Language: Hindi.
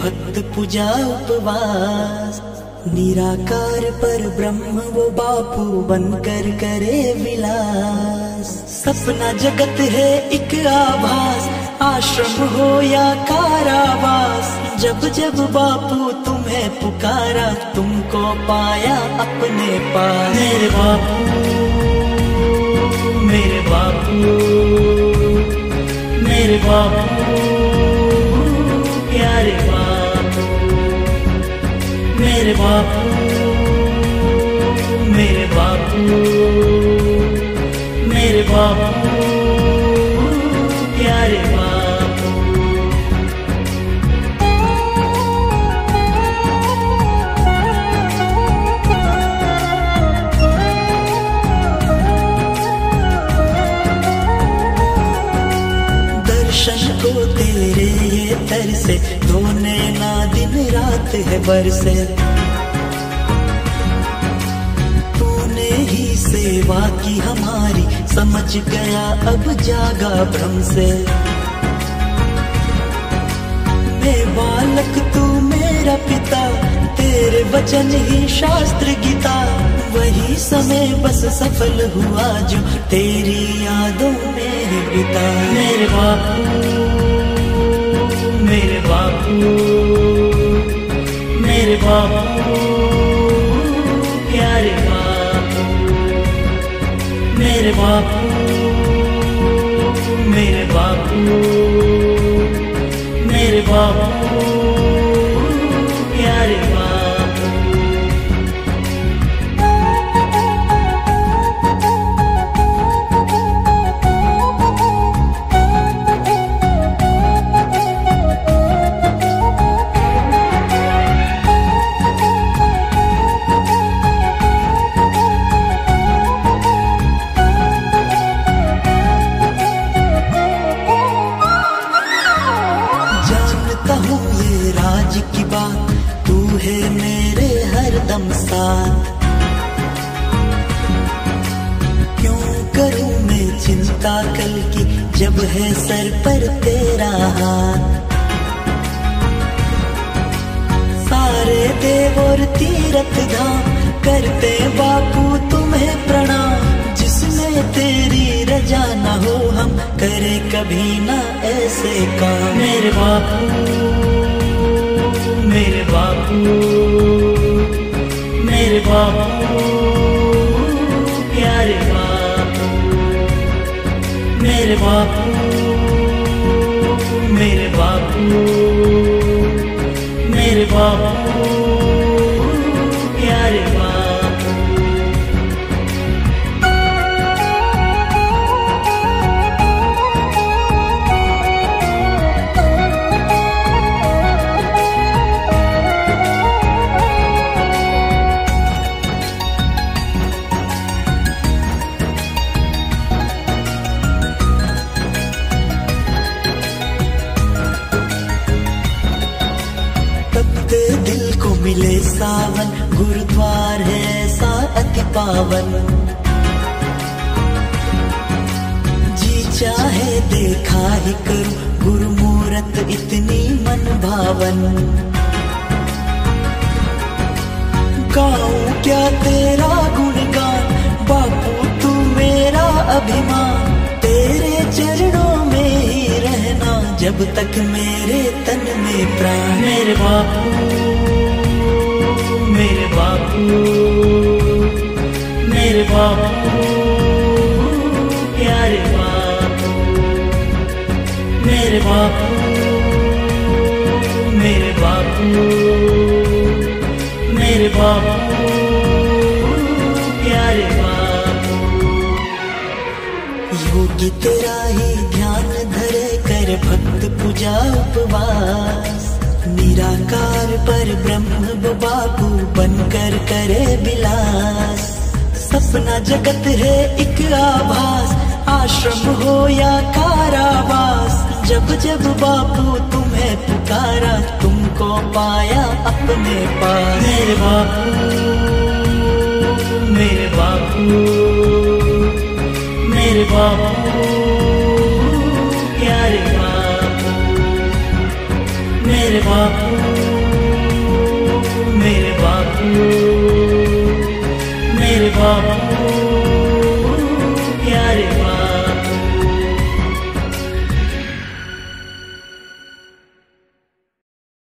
भक्त पूजा उपवास। निराकार पर ब्रह्म वो बापू बनकर करे विलास। सपना जगत है एक आभास, आश्रम हो या कारावास। जब जब बापू तुम्हें पुकारा, तुमको पाया अपने पास। मेरे बापू मेरे बापू मेरे बापू। बापू, मेरे बापू मेरे बापू, प्यारे बापू। दर्शन को तेरे ये तरसे धोने ना दिन, रात है बरसे सेवा की हमारी, समझ गया अब जागा भ्रम से। मैं बालक, तू मेरा पिता, तेरे वचन ही शास्त्र गीता। वही समय बस सफल हुआ जो तेरी यादों में है बिता मेरे बापू मेरे बापू मेरे बापू। मेरे हरदम साथ क्यों करूँ मैं चिंता कल की, जब है सर पर तेरा हाथ? सारे देव और तीरथ धाम करते बापू तुम्हें प्रणाम। जिसमें तेरी रजा न हो, हम करे कभी ना ऐसे काम। मेरे बापू मेरे बापू। मेरे बापू मेरे बापू मेरे बापू। मिले सावन, गुरुद्वार है ऐसा अति पावन। जी चाहे देखा ही करूँ गुरु मूरत इतनी मन भावन गाऊं क्या तेरा गुणगान, बापू तू मेरा अभिमान। तेरे चरणों में ही रहना, जब तक मेरे तन में प्राण। मेरे बापू मेरे बापू प्यारे बापू मेरे बापू मेरे बापू मेरे बापू प्यारे बापू योगी तेरा ही ध्यान धरे, कर भक्त पूजा उपवास। निराकार पर ब्रह्म बाबू बनकर करे विलास सपना जगत है एक आभास, आश्रम हो या कारावास। जब जब बापू तुम्हें पुकारा, तुमको पाया अपने पास। मेरे बापू मेरे बापू मेरे बापू, प्यारे बापू, मेरे बापू।